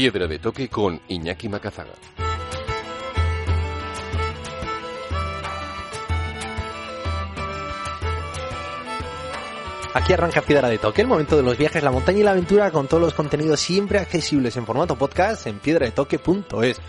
Piedra de toque con Iñaki Macazaga. Aquí arranca Piedra de Toque, el momento de los viajes, la montaña y la aventura con todos los contenidos siempre accesibles en formato podcast en piedradetoque.es.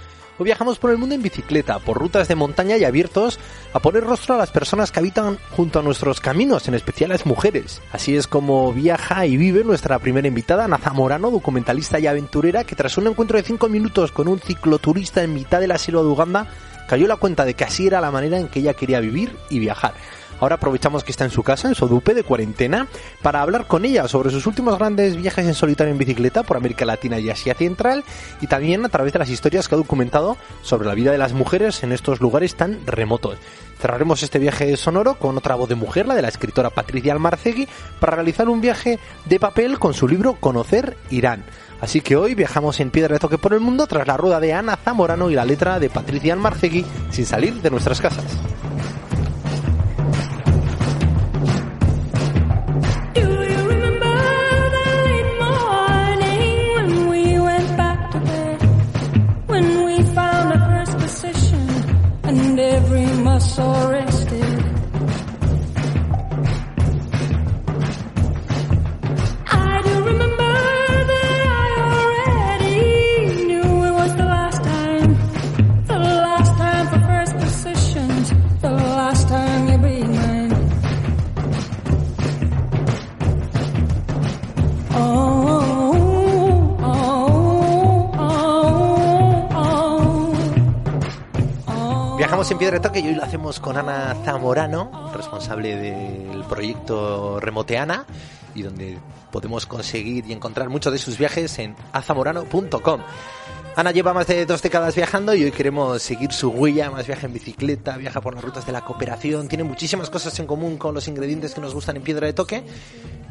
Viajamos por el mundo en bicicleta, por rutas de montaña y abiertos, a poner rostro a las personas que habitan junto a nuestros caminos, en especial las mujeres. Así es como viaja y vive nuestra primera invitada, Ana Zamorano, documentalista y aventurera, que tras un encuentro de 5 minutos con un cicloturista en mitad de la selva de Uganda, cayó la cuenta de que así era la manera en que ella quería vivir y viajar. Ahora aprovechamos que está en su casa, en Sodupe, de cuarentena, para hablar con ella sobre sus últimos grandes viajes en solitario en bicicleta por América Latina y Asia Central y también a través de las historias que ha documentado sobre la vida de las mujeres en estos lugares tan remotos. Cerraremos este viaje sonoro con otra voz de mujer, la de la escritora Patricia Almarcegui, para realizar un viaje de papel con su libro Conocer Irán. Así que hoy viajamos en piedra de toque por el mundo tras la rueda de Ana Zamorano y la letra de Patricia Almarcegui sin salir de nuestras casas. saw. Piedra de Toque y hoy lo hacemos con Ana Zamorano, responsable del proyecto Remoteana, y donde podemos conseguir y encontrar muchos de sus viajes en azamorano.com. Ana lleva más de dos décadas viajando y hoy queremos seguir su huella, más viaja en bicicleta, viaja por las rutas de la cooperación, tiene muchísimas cosas en común con los ingredientes que nos gustan en Piedra de Toque.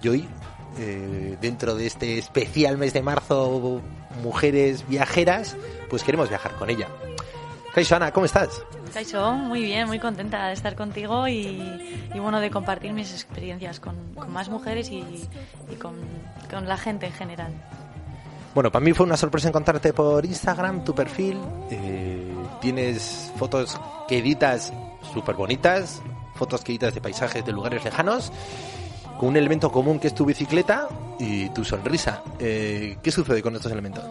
Y hoy, eh, dentro de este especial mes de marzo, mujeres viajeras, pues queremos viajar con ella. Kaisho, Ana, ¿cómo estás? Kaixo, muy bien, muy contenta de estar contigo y, y bueno, de compartir mis experiencias con, con más mujeres y, y con, con la gente en general. Bueno, para mí fue una sorpresa encontrarte por Instagram, tu perfil. eh, tienes fotos que editas súper bonitas, fotos que editas de paisajes de lugares lejanos, con un elemento común que es tu bicicleta y tu sonrisa. Eh, ¿Qué sucede con estos elementos?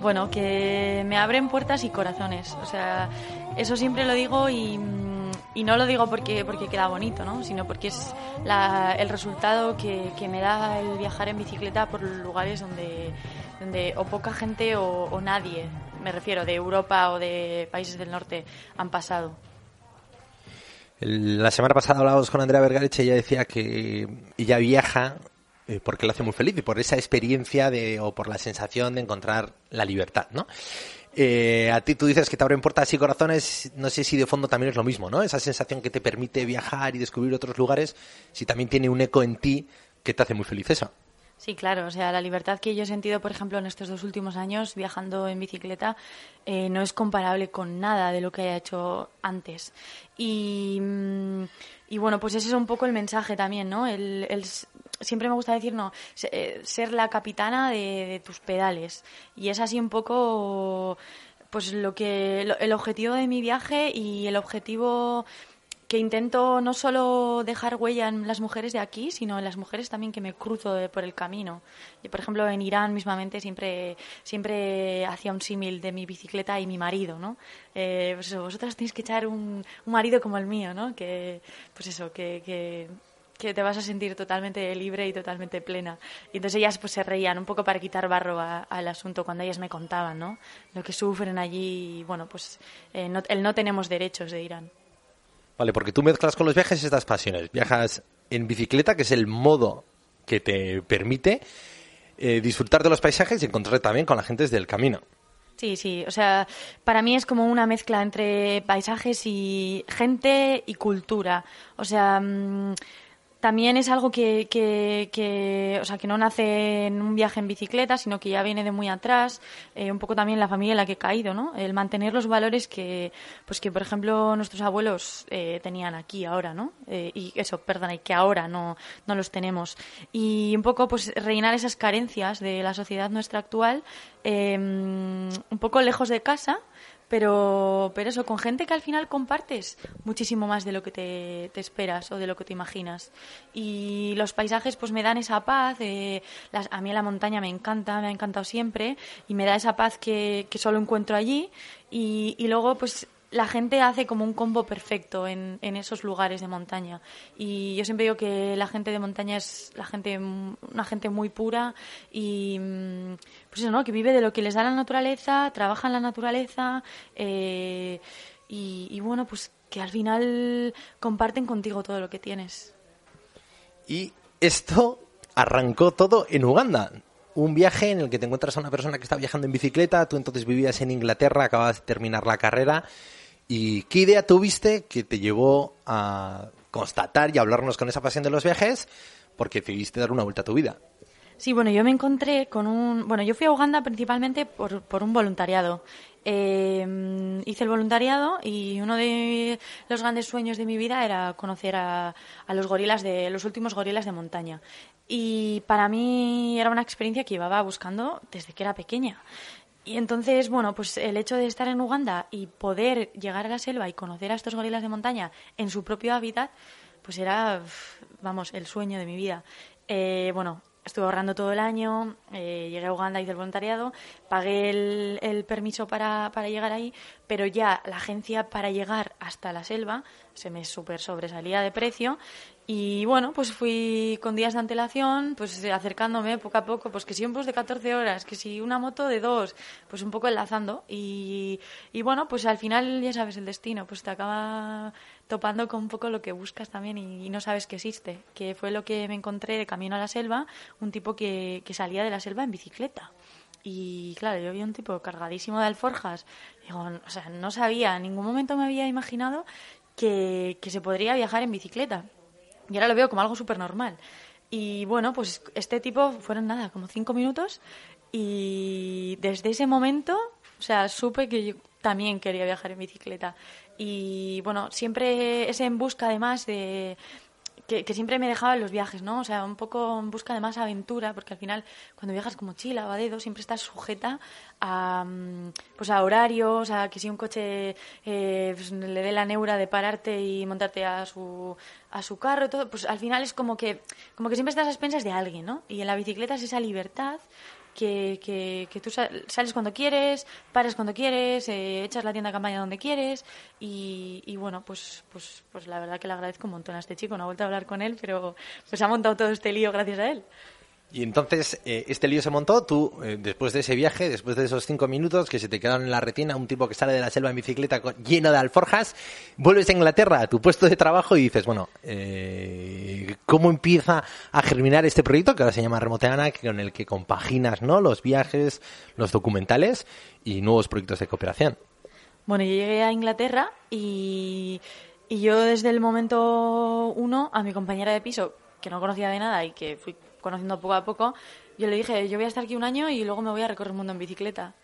Bueno, que me abren puertas y corazones. O sea, eso siempre lo digo y, mm, y no lo digo porque, porque queda bonito, ¿no? Sino porque es la- el resultado que, que me da el viajar en bicicleta por lugares donde, donde o poca gente o, o nadie, me refiero, de Europa o de países del norte, han pasado. La semana pasada hablábamos con Andrea Vergareche y ella decía que ella viaja eh, porque lo hace muy feliz y por esa experiencia de, o por la sensación de encontrar la libertad, ¿no? Eh, a ti tú dices que te abren puertas y corazones, no sé si de fondo también es lo mismo, ¿no? Esa sensación que te permite viajar y descubrir otros lugares, si también tiene un eco en ti que te hace muy feliz eso. Sí, claro. O sea, la libertad que yo he sentido, por ejemplo, en estos dos últimos años viajando en bicicleta eh, no es comparable con nada de lo que haya hecho antes. Y, mm, y bueno, pues ese es un poco el mensaje también, ¿no? El, siempre me gusta decir, no, eh, ser la capitana de, de tus pedales. Y es así un poco, pues lo que, el objetivo de mi viaje y el objetivo que intento no solo dejar huella en las mujeres de aquí, sino en las mujeres también que me cruzo por el camino. Yo, por ejemplo, en Irán mismamente siempre, siempre hacía un símil de mi bicicleta y mi marido, ¿no? Eh, pues eso, vosotras tenéis que echar un, un marido como el mío, ¿no? Que, pues eso, que, que, que te vas a sentir totalmente libre y totalmente plena. Y entonces ellas pues se reían un poco para quitar barro al asunto cuando ellas me contaban, ¿no? Lo que sufren allí, bueno, pues eh, no- el no tenemos derechos de Irán. Vale, porque tú mezclas con los viajes estas pasiones. Viajas en bicicleta, que es el modo que te permite eh, disfrutar de los paisajes y encontrar también con la gente desde el camino. Sí, sí, o sea, para mí es como una mezcla entre paisajes y gente y cultura. O sea, mm, también es algo que, que, que, o sea, que no nace en un viaje en bicicleta, sino que ya viene de muy atrás, eh, un poco también la familia en la que he caído, ¿no? El mantener los valores que, pues que por ejemplo nuestros abuelos eh, tenían aquí ahora, ¿no? Eh, y eso, perdona, y que ahora no, no los tenemos. Y un poco pues rellenar esas carencias de la sociedad nuestra actual, eh, un poco lejos de casa, pero, pero eso, con gente que al final compartes muchísimo más de lo que te, te esperas o de lo que te imaginas. Y los paisajes pues me dan esa paz, eh, a mí la montaña me encanta, me ha encantado siempre y me da esa paz que, que solo encuentro allí y, y luego pues la gente hace como un combo perfecto en, en esos lugares de montaña. Y yo siempre digo que la gente de montaña es la gente, una gente muy pura y pues eso, ¿no? Que vive de lo que les da la naturaleza, trabaja en la naturaleza eh, y, bueno, pues que al final comparten contigo todo lo que tienes. Y esto arrancó todo en Uganda. Un viaje en el que te encuentras a una persona que está viajando en bicicleta, tú entonces vivías en Inglaterra, acabas de terminar la carrera. ¿Y qué idea tuviste que te llevó a constatar y hablarnos con esa pasión de los viajes? Porque decidiste dar una vuelta a tu vida. Sí, bueno, yo me encontré con un... Bueno, yo fui a Uganda principalmente por, por un voluntariado. Eh, hice el voluntariado y uno de los grandes sueños de mi vida era conocer a, a los gorilas de los últimos gorilas de montaña. Y para mí era una experiencia que llevaba buscando desde que era pequeña. Y entonces, bueno, pues el hecho de estar en Uganda y poder llegar a la selva y conocer a estos gorilas de montaña en su propio hábitat, pues era, vamos, el sueño de mi vida. Eh, bueno, estuve ahorrando todo el año, eh, llegué a Uganda, hice el voluntariado, pagué el, el permiso para, para llegar ahí, pero ya la agencia para llegar hasta la selva se me súper sobresalía de precio y bueno, pues fui con días de antelación, pues eh, acercándome poco a poco, pues que si un bus de 14 horas, que si una moto de dos, pues un poco enlazando. Y, y bueno, pues al final ya sabes el destino, pues te acaba topando con un poco lo que buscas también y, no sabes que existe, que fue lo que me encontré de camino a la selva, un tipo que, que salía de la selva en bicicleta. Y claro, yo vi un tipo cargadísimo de alforjas. Digo, o sea, no sabía, en ningún momento me había imaginado que, que se podría viajar en bicicleta. Y ahora lo veo como algo súper normal. Y bueno, pues este tipo fueron nada, como cinco minutos. Y desde ese momento, o sea, supe que yo también quería viajar en bicicleta. Y bueno, siempre es en busca además de, que, siempre me dejaba en los viajes, ¿no? O sea, un poco en busca de más aventura, porque al final cuando viajas con mochila o a dedo siempre estás sujeta a, mm, pues a horarios, a que si un coche eh, pues, le dé la neura de pararte y montarte a su, a su carro y todo, pues al final es como que, como que siempre estás a expensas de alguien, ¿no? Y en la bicicleta es esa libertad que, que, que tú sal- sales cuando quieres, pares cuando quieres, eh, echas la tienda de campaña donde quieres y, y bueno, pues, pues, pues la verdad que le agradezco un montón a este chico, no he vuelto a hablar con él, pero pues ha montado todo este lío gracias a él. Y entonces eh, este lío se montó, tú eh, después de ese viaje, después de esos cinco minutos que se te quedaron en la retina, un tipo que sale de la selva en bicicleta lleno de alforjas, vuelves a Inglaterra a tu puesto de trabajo y dices, bueno, eh, ¿cómo empieza a germinar este proyecto que ahora se llama Remoteana, con el que compaginas ¿no? los viajes, los documentales y nuevos proyectos de cooperación? Bueno, yo llegué a Inglaterra y, y yo desde el momento uno a mi compañera de piso, que no conocía de nada y que fui conociendo poco a poco, yo le dije, yo voy a estar aquí un año y luego me voy a recorrer el mundo en bicicleta.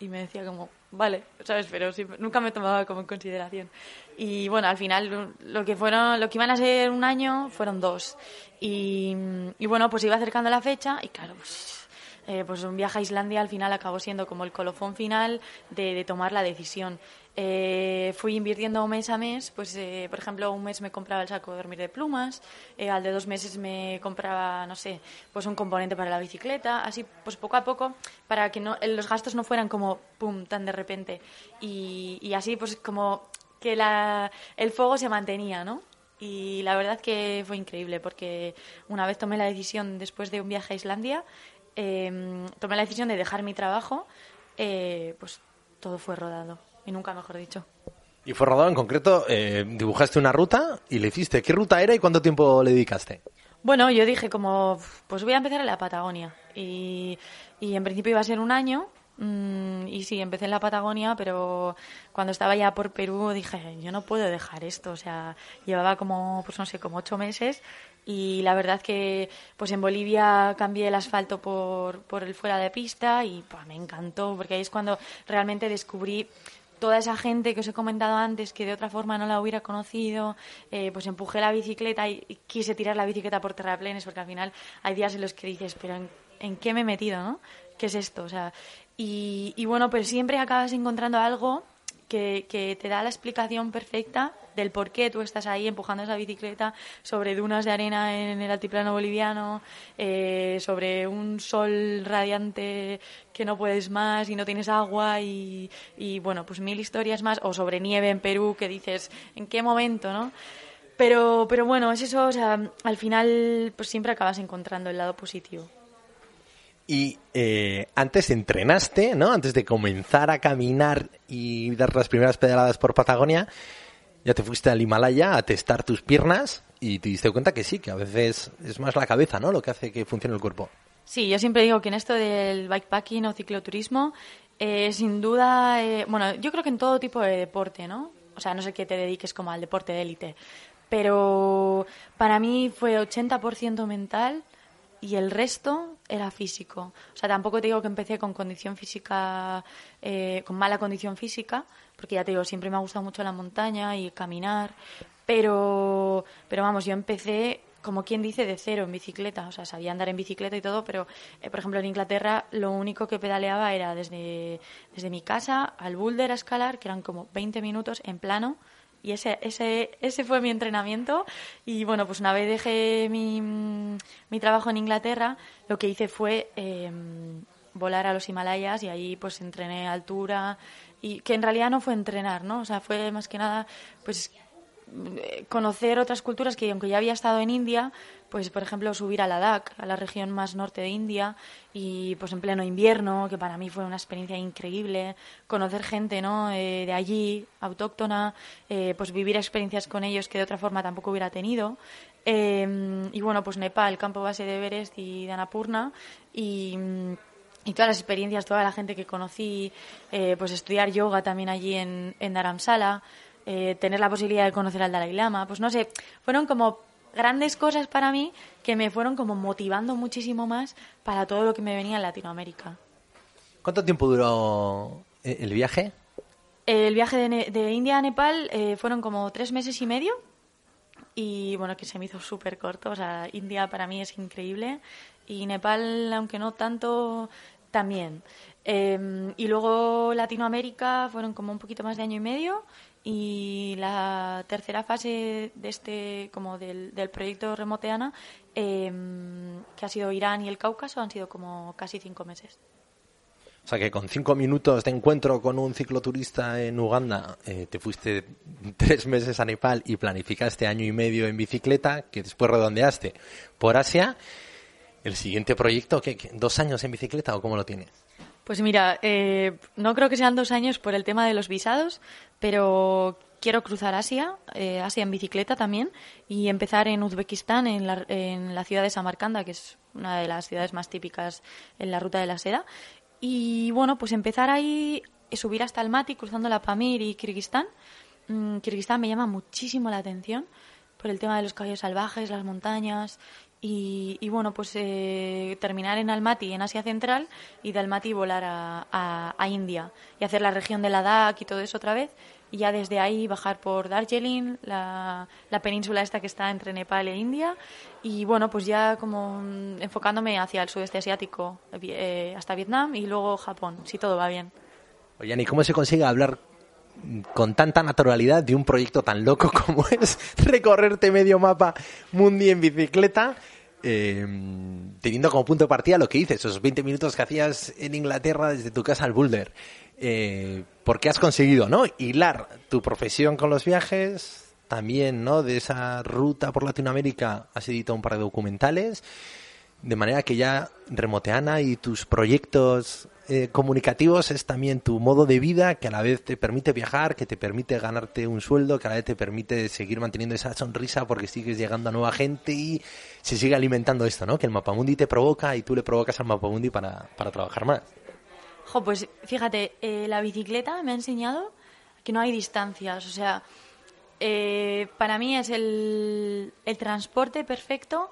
Y me decía como, vale, ¿sabes? Pero siempre- nunca me tomaba como en consideración. Y bueno, al final lo que fueron, lo que iban a ser un año fueron dos. Y, y bueno, pues iba acercando la fecha y claro, pues eh, pues un viaje a Islandia al final acabó siendo como el colofón final de, tomar la decisión. Eh, fui invirtiendo mes a mes, pues eh, por ejemplo un mes me compraba el saco de dormir de plumas, al de dos meses me compraba, no sé, pues un componente para la bicicleta, así pues poco a poco para que no, los gastos no fueran como pum, tan de repente. Y, y así pues como que la, el fuego se mantenía, ¿no? Y la verdad que fue increíble porque una vez tomé la decisión, después de un viaje a Islandia, eh, tomé la decisión de dejar mi trabajo, eh, pues todo fue rodado. Y nunca mejor dicho. Y fue rodado en concreto, eh, dibujaste una ruta y le hiciste. ¿Qué ruta era y cuánto tiempo le dedicaste? Bueno, yo dije como, pues voy a empezar en la Patagonia. Y, y en principio iba a ser un año. mm, y sí, empecé en la Patagonia, pero cuando estaba ya por Perú dije, yo no puedo dejar esto. O sea, llevaba como, pues no sé, como ocho meses. Y la verdad que, pues en Bolivia cambié el asfalto por, por el fuera de pista y pues, me encantó, porque ahí es cuando realmente descubrí toda esa gente que os he comentado antes que de otra forma no la hubiera conocido, eh, pues empujé la bicicleta y, quise tirar la bicicleta por terraplenes porque al final hay días en los que dices, pero ¿en, en qué me he metido, no? ¿Qué es esto? O sea, y, y bueno, pues siempre acabas encontrando algo que, que te da la explicación perfecta del por qué tú estás ahí empujando esa bicicleta sobre dunas de arena en el altiplano boliviano, eh, sobre un sol radiante que no puedes más y no tienes agua y, y, bueno, pues mil historias más, o sobre nieve en Perú que dices, ¿en qué momento, no? Pero, pero bueno, es eso, o sea, al final pues siempre acabas encontrando el lado positivo. Y eh, antes entrenaste, ¿no? Antes de comenzar a caminar y dar las primeras pedaladas por Patagonia, ya te fuiste al Himalaya a testar tus piernas y te diste cuenta que sí, que a veces es más la cabeza, ¿no? Lo que hace que funcione el cuerpo. Sí, yo siempre digo que en esto del bikepacking o cicloturismo, eh, sin duda, eh, bueno, yo creo que en todo tipo de deporte, ¿no? O sea, no sé que te dediques como al deporte de élite, pero para mí fue 80% mental y el resto era físico. O sea, tampoco te digo que empecé con condición física, eh, con mala condición física, porque ya te digo, siempre me ha gustado mucho la montaña y caminar, pero, pero vamos, yo empecé como quien dice, de cero en bicicleta. O sea, sabía andar en bicicleta y todo, pero, eh, por ejemplo, en Inglaterra lo único que pedaleaba era desde, desde mi casa al boulder a escalar, que eran como 20 minutos en plano. Y ese, ese, ese fue mi entrenamiento. Y bueno, pues una vez dejé mi, mi trabajo en Inglaterra, lo que hice fue eh, volar a los Himalayas y ahí pues entrené altura. Y que en realidad no fue entrenar, ¿no? O sea, fue más que nada, pues eh, conocer otras culturas que aunque ya había estado en India, pues por ejemplo subir a Ladakh, a la región más norte de India y pues en pleno invierno, que para mí fue una experiencia increíble, conocer gente, ¿no? Eh, de allí, autóctona, eh, pues vivir experiencias con ellos que de otra forma tampoco hubiera tenido. Eh, y bueno, pues Nepal, campo base de Everest y de Annapurna y y todas las experiencias, toda la gente que conocí, eh, pues estudiar yoga también allí en, en Dharamsala, eh, tener la posibilidad de conocer al Dalai Lama, pues no sé, fueron como grandes cosas para mí que me fueron como motivando muchísimo más para todo lo que me venía en Latinoamérica. ¿Cuánto tiempo duró eh, el viaje? El viaje de, Ne- de India a Nepal eh, fueron como tres meses y medio y bueno, que se me hizo súper corto. O sea, India para mí es increíble y Nepal, aunque no tanto, también. Eh, y luego Latinoamérica fueron como un poquito más de año y medio y la tercera fase de este, como del, del proyecto Remoteana, eh, que ha sido Irán y el Cáucaso, han sido como casi cinco meses. O sea que con cinco minutos de encuentro con un cicloturista en Uganda, eh, te fuiste tres meses a Nepal y planificaste año y medio en bicicleta, que después redondeaste por Asia. El siguiente proyecto, ¿qué, qué? dos años en bicicleta o cómo lo tienes? Pues mira, eh, no creo que sean dos años por el tema de los visados, pero quiero cruzar Asia, eh, Asia en bicicleta también, y empezar en Uzbekistán, en la, en la ciudad de Samarcanda, que es una de las ciudades más típicas en la ruta de la seda. Y bueno, pues empezar ahí, eh, subir hasta Almaty, cruzando la Pamir y Kirguistán. Mm, Kirguistán me llama muchísimo la atención por el tema de los caballos salvajes, las montañas y, bueno, pues eh, terminar en Almaty, en Asia Central, y de Almaty volar a, a- India y hacer la región de Ladakh y todo eso otra vez. Y ya desde ahí bajar por Darjeeling, la, la península esta que está entre Nepal e India. Y bueno, pues ya como mm, enfocándome hacia el sudeste asiático, eh, hasta Vietnam y luego Japón, si todo va bien. Oye, ¿y cómo se consigue hablar con tanta naturalidad de un proyecto tan loco como es recorrerte medio mapa mundi en bicicleta? eh, teniendo como punto de partida lo que dices, esos 20 minutos que hacías en Inglaterra desde tu casa al Boulder. Eh, porque has conseguido, ¿no? Hilar tu profesión con los viajes, también, ¿no? De esa ruta por Latinoamérica has editado un par de documentales, de manera que ya Remoteana y tus proyectos eh, comunicativos es también tu modo de vida que a la vez te permite viajar, que te permite ganarte un sueldo, que a la vez te permite seguir manteniendo esa sonrisa porque sigues llegando a nueva gente y se sigue alimentando esto, ¿no? Que el Mapamundi te provoca y tú le provocas al Mapamundi para, para trabajar más. Jo, pues fíjate, eh, la bicicleta me ha enseñado que no hay distancias. O sea, eh, para mí es el, el transporte perfecto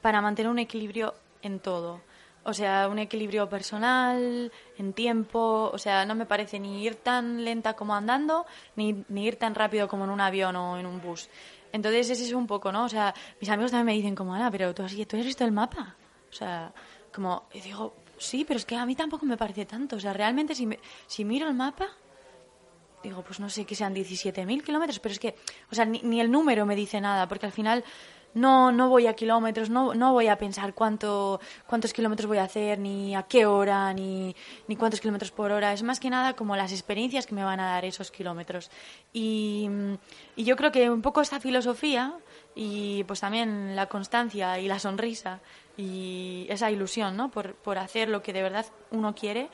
para mantener un equilibrio en todo. O sea, un equilibrio personal, en tiempo, o sea, no me parece ni ir tan lenta como andando, ni, ni ir tan rápido como en un avión o en un bus. Entonces, ese es un poco, ¿no? O sea, mis amigos también me dicen como, Ana, pero tú has, ¿tú has visto el mapa? O sea, como, y digo, sí, pero es que a mí tampoco me parece tanto. O sea, realmente si, me- si miro el mapa, digo, pues no sé que sean 17.000 kilómetros, pero es que, o sea, ni, ni el número me dice nada, porque al final no, no voy a kilómetros, no, no voy a pensar cuánto, cuántos kilómetros voy a hacer, ni a qué hora, ni, ni cuántos kilómetros por hora. Es más que nada como las experiencias que me van a dar esos kilómetros. Y, y yo creo que un poco esta filosofía y pues también la constancia y la sonrisa y esa ilusión, ¿no? Por, por hacer lo que de verdad uno quiere,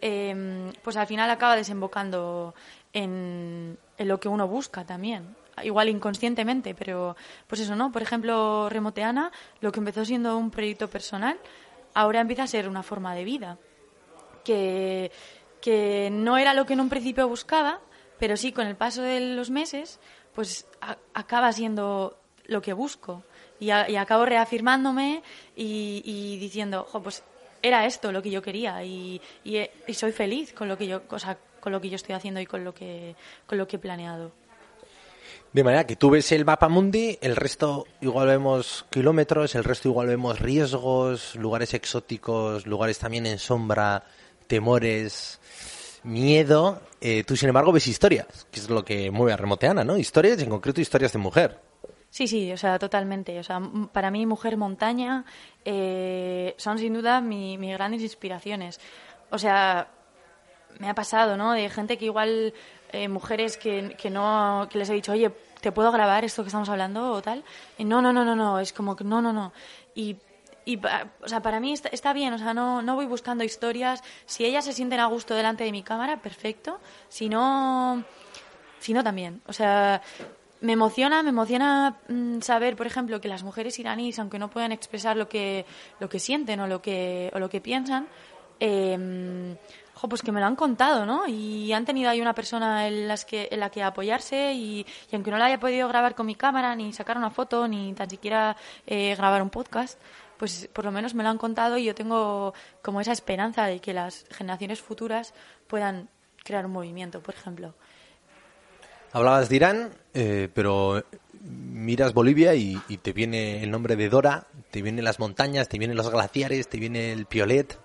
eh, pues al final acaba desembocando en, en lo que uno busca también. Igual inconscientemente, pero pues eso, ¿no? Por ejemplo, Remoteana, lo que empezó siendo un proyecto personal, ahora empieza a ser una forma de vida. Que, que no era lo que en un principio buscaba, pero sí con el paso de los meses, pues acaba siendo lo que busco. Y, y acabo reafirmándome y, y diciendo, jo, pues era esto lo que yo quería y, y y soy feliz con lo que yo, o sea, con lo que yo estoy haciendo y con lo que, con lo que he planeado. De manera que tú ves el mapa mundi, el resto igual vemos kilómetros, el resto igual vemos riesgos, lugares exóticos, lugares también en sombra, temores, miedo. Eh, tú, sin embargo, ves historias, que es lo que mueve a Remoteana, ¿no? Historias, en concreto historias de mujer. Sí, sí, o sea, totalmente. O sea, para mí, Mujer Montaña eh, son sin duda mi, mis grandes inspiraciones. O sea, me ha pasado, ¿no? De gente que igual, eh, mujeres que, que no, que les he dicho, oye, ¿te puedo grabar esto que estamos hablando o tal? Y no, no, no, no, no, es como que no, no, no. Y, y o sea, para mí está, está bien, o sea, no, no voy buscando historias. Si ellas se sienten a gusto delante de mi cámara, perfecto. Si no, si no también. O sea, me emociona, me emociona mm, saber, por ejemplo, que las mujeres iraníes, aunque no puedan expresar lo que, lo que sienten o lo que, o lo que piensan, eh, pues que me lo han contado, ¿no? Y han tenido ahí una persona en, las que, en la que apoyarse y, y aunque no la haya podido grabar con mi cámara, ni sacar una foto, ni tan siquiera eh, grabar un podcast, pues por lo menos me lo han contado y yo tengo como esa esperanza de que las generaciones futuras puedan crear un movimiento, por ejemplo. Hablabas de Irán, eh, pero miras Bolivia y te viene el nombre de Dora, te vienen las montañas, te vienen los glaciares, te viene el piolet.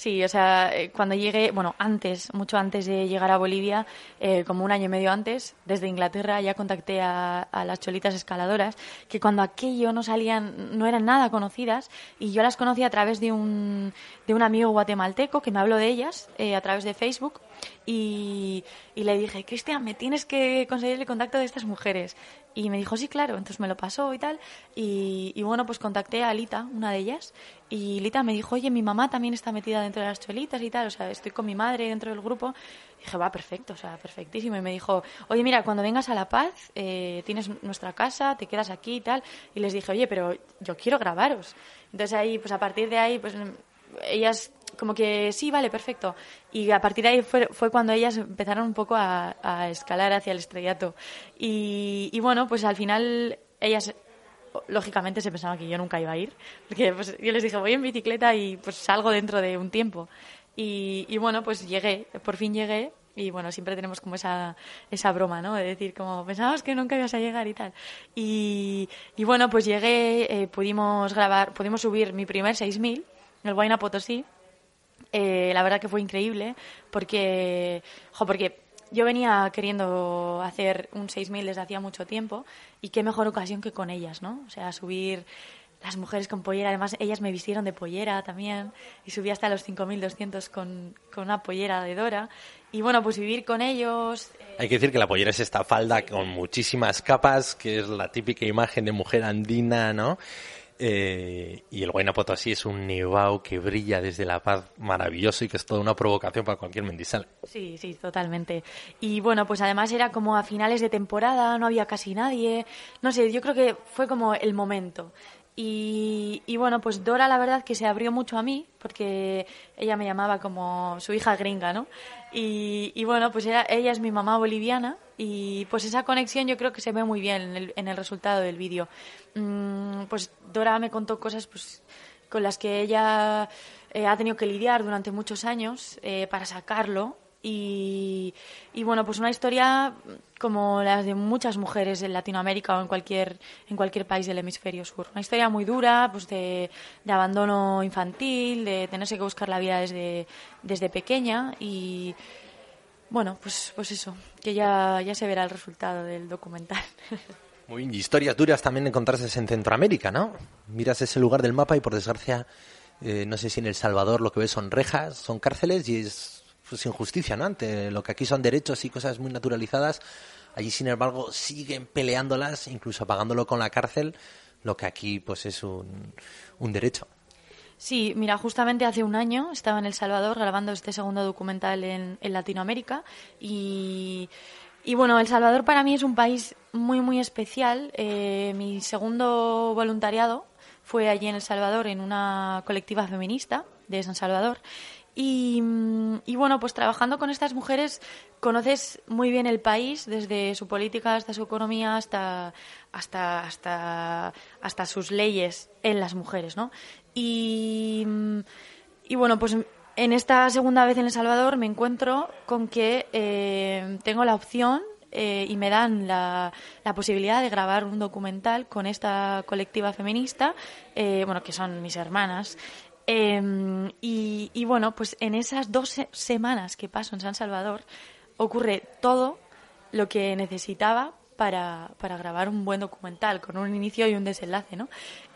Sí, o sea, eh, cuando llegué, bueno, antes, mucho antes de llegar a Bolivia, eh, como un año y medio antes, desde Inglaterra ya contacté a, las cholitas escaladoras, que cuando aquello no salían, no eran nada conocidas, y yo las conocí a través de un, de un amigo guatemalteco que me habló de ellas eh, a través de Facebook, y, y le dije, Cristian, me tienes que conseguir el contacto de estas mujeres. Y me dijo, sí, claro, entonces me lo pasó y tal. Y, bueno, pues contacté a Lita, una de ellas, y Lita me dijo, oye, mi mamá también está metida dentro de las cholitas y tal, o sea, estoy con mi madre dentro del grupo. Y dije, va, perfecto, o sea, perfectísimo. Y me dijo, oye, mira, cuando vengas a La Paz, eh, tienes nuestra casa, te quedas aquí y tal. Y les dije, oye, pero yo quiero grabaros. Entonces ahí, pues a partir de ahí, pues ellas como que sí, vale, perfecto. Y a partir de ahí fue, fue cuando ellas empezaron un poco a, a escalar hacia el estrellato. Y, y bueno, pues al final ellas lógicamente se pensaban que yo nunca iba a ir, porque pues, yo les dije voy en bicicleta y pues salgo dentro de un tiempo. Y, y bueno, pues llegué, por fin llegué y bueno, siempre tenemos como esa, esa broma, ¿no? De decir como pensábamos que nunca ibas a llegar y tal. Y, y bueno, pues llegué, eh, pudimos grabar, pudimos subir mi primer 6000, el Huayna Potosí. Eh, la verdad que fue increíble porque, porque yo venía queriendo hacer un 6000 desde hacía mucho tiempo y qué mejor ocasión que con ellas, ¿no? O sea, subir las mujeres con pollera, además ellas me vistieron de pollera también y subí hasta los 5.200 con, con una pollera de Dora. Y bueno, pues vivir con ellos. eh, Hay que decir que la pollera es esta falda con muchísimas capas, que es la típica imagen de mujer andina, ¿no? Eh, y el Huayna Potosí es un nevado que brilla desde la paz maravilloso y que es toda una provocación para cualquier mendizal. Sí, sí, totalmente. Y bueno, pues además era como a finales de temporada, no había casi nadie. No sé, yo creo que fue como el momento. Y, y bueno, pues Dora la verdad que se abrió mucho a mí, porque ella me llamaba como su hija gringa, ¿no? Y, y bueno, pues era, ella es mi mamá boliviana y pues esa conexión yo creo que se ve muy bien en el, en el resultado del vídeo. Mm, pues Dora me contó cosas pues con las que ella eh, ha tenido que lidiar durante muchos años eh, para sacarlo. Y, bueno, pues una historia como las de muchas mujeres en Latinoamérica o en cualquier, en cualquier país del hemisferio sur. Una historia muy dura, pues de, abandono infantil, de tenerse que buscar la vida desde, desde pequeña y bueno, pues, pues eso, que ya, ya se verá el resultado del documental. Y historias duras también encontrarse en Centroamérica, ¿no? Miras ese lugar del mapa y por desgracia, eh, no sé si en El Salvador lo que ves son rejas, son cárceles y es pues, injusticia, ¿no? Ante lo que aquí son derechos y cosas muy naturalizadas, allí sin embargo siguen peleándolas, incluso pagándolo con la cárcel, lo que aquí pues es un, un derecho. Sí, mira, justamente hace un año estaba en El Salvador grabando este segundo documental en, Latinoamérica y, y bueno, El Salvador para mí es un país muy, muy especial. Eh, mi segundo voluntariado fue allí en El Salvador en una colectiva feminista de San Salvador. Y, mm, y bueno, pues trabajando con estas mujeres conoces muy bien el país, desde su política hasta su economía, hasta, hasta, hasta, hasta sus leyes en las mujeres, ¿no? Y, mm, y bueno, pues en esta segunda vez en El Salvador me encuentro con que eh, tengo la opción eh, y me dan la, la posibilidad de grabar un documental con esta colectiva feminista, eh, bueno, que son mis hermanas. Eh, y, bueno, pues en esas dos se- semanas que paso en San Salvador ocurre todo lo que necesitaba para, para grabar un buen documental, con un inicio y un desenlace, ¿no?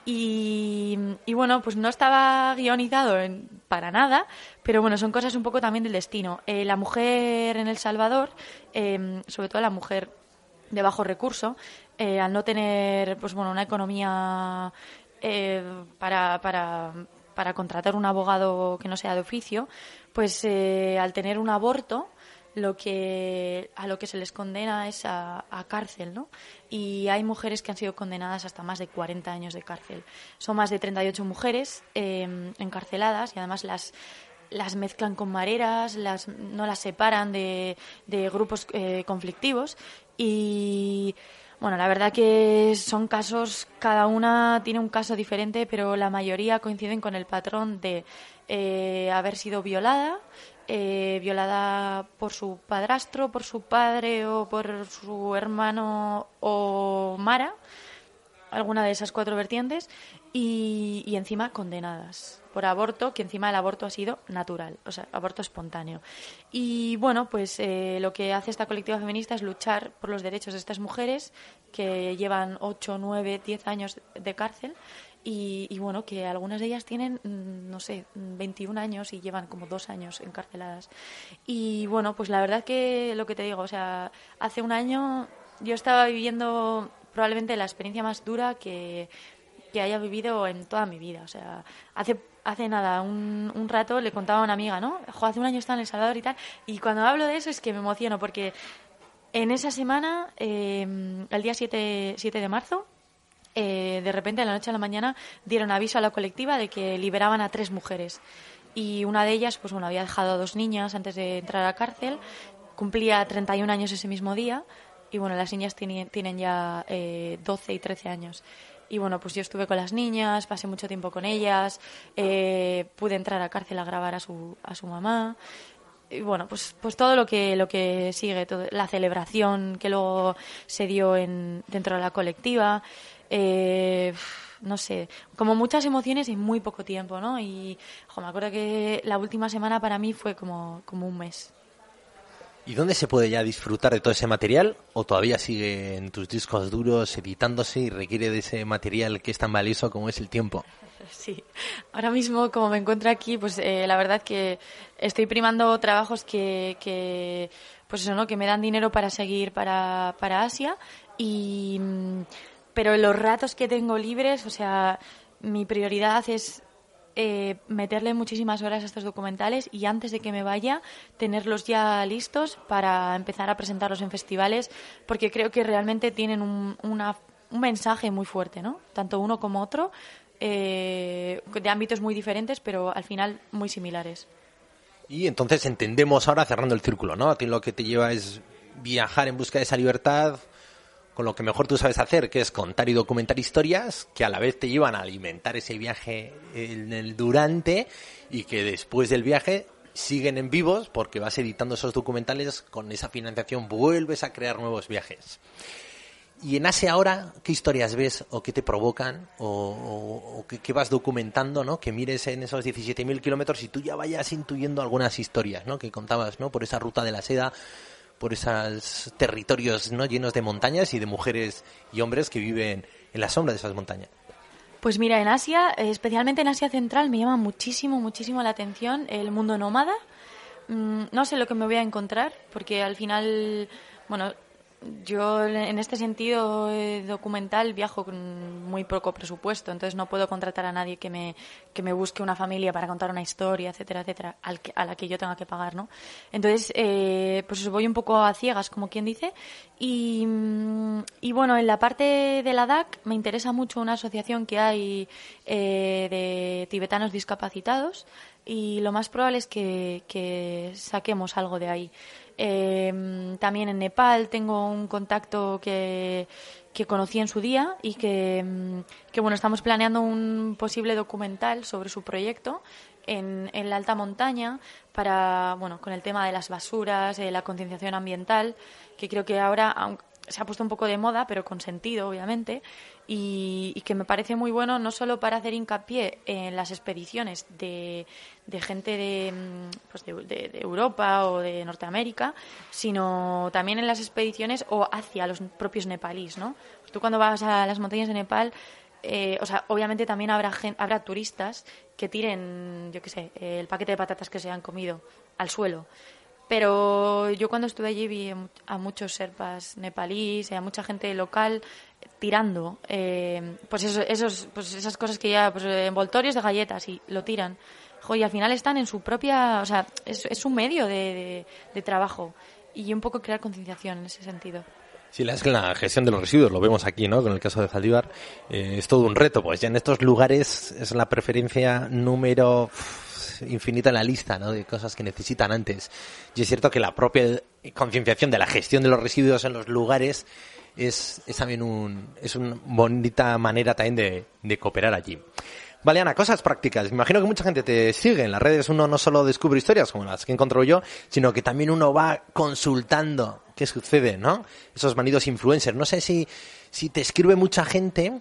Y, y bueno, pues no estaba guionizado en- para nada, pero bueno, son cosas un poco también del destino. Eh, la mujer en El Salvador, eh, sobre todo la mujer de bajo recurso, eh, al no tener pues bueno una economía eh, para, para, para contratar un abogado que no sea de oficio, pues eh, al tener un aborto lo que a lo que se les condena es a, cárcel, ¿no? Y hay mujeres que han sido condenadas hasta más de 40 años de cárcel. Son más de 38 mujeres eh, encarceladas y además las las mezclan con mareras, las, no las separan de, de grupos eh, conflictivos y bueno, la verdad que son casos, cada una tiene un caso diferente, pero la mayoría coinciden con el patrón de eh, haber sido violada, eh, violada por su padrastro, por su padre o por su hermano o Mara, alguna de esas cuatro vertientes, y, y encima condenadas por aborto, que encima el aborto ha sido natural, o sea, aborto espontáneo. Y bueno, pues eh, lo que hace esta colectiva feminista es luchar por los derechos de estas mujeres que llevan 8, 9, 10 años de cárcel y, y bueno, que algunas de ellas tienen, mm, no sé, 21 años y llevan como dos años encarceladas. Y bueno, pues la verdad que lo que te digo, o sea, hace un año yo estaba viviendo probablemente la experiencia más dura que, que haya vivido en toda mi vida. O sea, hace, hace nada, un, un rato le contaba a una amiga, ¿no? Hace un año estaba en El Salvador y tal. Y cuando hablo de eso es que me emociono porque en esa semana, eh, el día 7, 7 de marzo, eh, de repente, de la noche a la mañana, dieron aviso a la colectiva de que liberaban a tres mujeres. Y una de ellas, pues bueno, había dejado a dos niñas antes de entrar a la cárcel, cumplía 31 años ese mismo día, y bueno, las niñas tiene- tienen ya eh, 12 y 13 años. Y bueno, pues yo estuve con las niñas, pasé mucho tiempo con ellas, eh, pude entrar a cárcel a grabar a su, a su mamá. Y bueno, pues, pues todo lo que, lo que sigue, todo- la celebración que luego se dio en, dentro de la colectiva. eh, no sé, como muchas emociones en muy poco tiempo, ¿no? Y me acuerdo que la última semana para mí fue como, como un mes. ¿Y dónde se puede ya disfrutar de todo ese material? ¿O todavía sigue en tus discos duros editándose y requiere de ese material que es tan valioso como es el tiempo? Sí, ahora mismo como me encuentro aquí, pues eh, la verdad que estoy primando trabajos que, que, pues eso, ¿no? Que me dan dinero para seguir para, para Asia y, mm, pero los ratos que tengo libres, o sea, mi prioridad es eh, meterle muchísimas horas a estos documentales y antes de que me vaya tenerlos ya listos para empezar a presentarlos en festivales porque creo que realmente tienen un, una- un mensaje muy fuerte, ¿no? Tanto uno como otro, eh, de ámbitos muy diferentes pero al final muy similares. Y entonces entendemos ahora, cerrando el círculo, ¿no? A lo que te lleva es viajar en busca de esa libertad con lo que mejor tú sabes hacer, que es contar y documentar historias que a la vez te llevan a alimentar ese viaje en el durante y que después del viaje siguen en vivos porque vas editando esos documentales, con esa financiación vuelves a crear nuevos viajes. Y en Asia ahora, ¿qué historias ves o qué te provocan o, qué vas documentando, ¿no? Que mires en esos 17.000 kilómetros y tú ya vayas intuyendo algunas historias, ¿no? Que contabas, ¿no? Por esa ruta de la seda, por esos territorios, ¿no? Llenos de montañas y de mujeres y hombres que viven en la sombra de esas montañas. Pues mira, en Asia, eh, especialmente en Asia Central, me llama muchísimo, muchísimo la atención el mundo nómada. Mm, no sé lo que me voy a encontrar, porque al final, bueno, yo en este sentido eh, documental viajo con muy poco presupuesto, entonces no puedo contratar a nadie que me, que me busque una familia para contar una historia, etcétera, etcétera, al que- a la que yo tenga que pagar, ¿no? Entonces, eh, pues voy un poco a ciegas, como quien dice, y, y bueno, en la parte de la DAC me interesa mucho una asociación que hay eh, de tibetanos discapacitados y lo más probable es que saquemos algo de ahí. Eh, también en Nepal tengo un contacto que, que conocí en su día y que, mm, que, bueno, estamos planeando un posible documental sobre su proyecto en, en la alta montaña para, bueno, con el tema de las basuras, eh, la concienciación ambiental, que creo que ahora se ha puesto un poco de moda, pero con sentido, obviamente, y, que me parece muy bueno no solo para hacer hincapié en las expediciones de, de gente de, mm, pues de, de- Europa o de Norteamérica, sino también en las expediciones o hacia los propios nepalíes, ¿no? Tú cuando vas a las montañas de Nepal, eh, o sea, obviamente también habrá, habrá turistas que tiren, yo qué sé, el paquete de patatas que se han comido al suelo. Pero yo cuando estuve allí vi a mu- a muchos serpas nepalíes y a mucha gente local tirando eh, pues eso- esos pues esas cosas que ya pues eh, envoltorios de galletas y lo tiran Jo, y al final están en su propia o sea es, es un medio de, de- trabajo y un poco crear concienciación en ese sentido Sí, la, la gestión de los residuos, lo vemos aquí, ¿no? Con el caso de Zaldívar, eh, es todo un reto, pues ya en estos lugares es la preferencia número infinita en la lista, ¿no? De cosas que necesitan antes. Y es cierto que la propia concienciación de la gestión de los residuos en los lugares es, es también un, es una bonita manera también de, de cooperar allí. Vale, Ana, cosas prácticas. Me imagino que mucha gente te sigue. En las redes uno no solo descubre historias como las que encontró yo, sino que también uno va consultando qué sucede, ¿no? Esos manidos influencers. No sé si, si te escribe mucha gente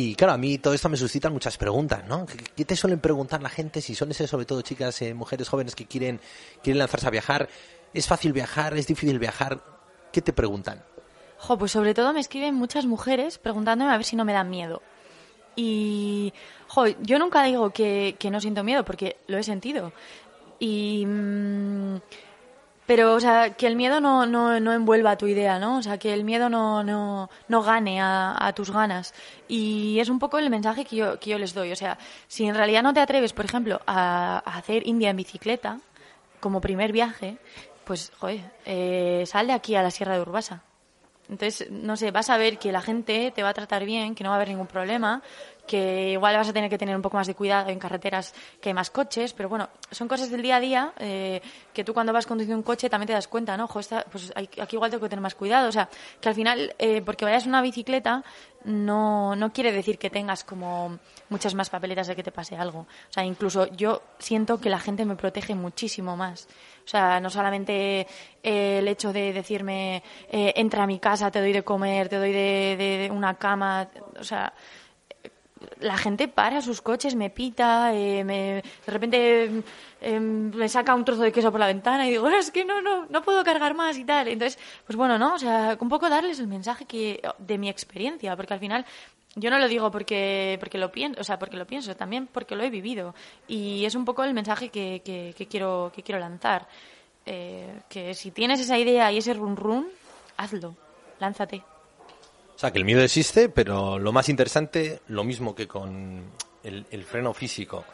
y claro, a mí todo esto me suscita muchas preguntas, ¿no? ¿Qué, te suelen preguntar la gente si suelen ser sobre todo chicas, eh, mujeres jóvenes que quieren, quieren lanzarse a viajar? ¿Es fácil viajar? ¿Es difícil viajar? ¿Qué te preguntan? Jo, pues sobre todo me escriben muchas mujeres preguntándome a ver si no me dan miedo. Y, jo, yo nunca digo que, que no siento miedo, porque lo he sentido. Y, mm, pero, o sea, que el miedo no, no, no envuelva tu idea, ¿no? O sea, que el miedo no, no, no gane a, tus ganas. Y es un poco el mensaje que yo, que yo les doy. O sea, si en realidad no te atreves, por ejemplo, a, a hacer India en bicicleta, como primer viaje, pues, joder, eh, sal de aquí a la Sierra de Urbasa. Entonces, no sé, vas a ver que la gente te va a tratar bien, que no va a haber ningún problema, que igual vas a tener que tener un poco más de cuidado en carreteras que hay más coches, pero bueno, son cosas del día a día eh, que tú cuando vas conduciendo un coche también te das cuenta, ¿no? Ojo, esta- pues aquí igual tengo que tener más cuidado, o sea, que al final, eh, porque vayas en una bicicleta, no, no quiere decir que tengas como muchas más papeletas de que te pase algo. O sea, incluso yo siento que la gente me protege muchísimo más. O sea, no solamente eh, el hecho de decirme, eh, entra a mi casa, te doy de comer, te doy de una cama, o sea, la gente para sus coches, me pita, eh, me, de repente eh, me saca un trozo de queso por la ventana y digo, es que no, no, no puedo cargar más y tal. Entonces, pues bueno, ¿no? O sea, un poco darles el mensaje que, de mi experiencia, porque al final yo no lo digo porque, porque lo pienso, o sea, porque lo pienso, también porque lo he vivido. Y es un poco el mensaje que, quiero, que quiero lanzar. Eh, que si tienes esa idea y ese run run, hazlo, lánzate. O sea, que el miedo existe, pero lo más interesante, lo mismo que con el, el freno físico.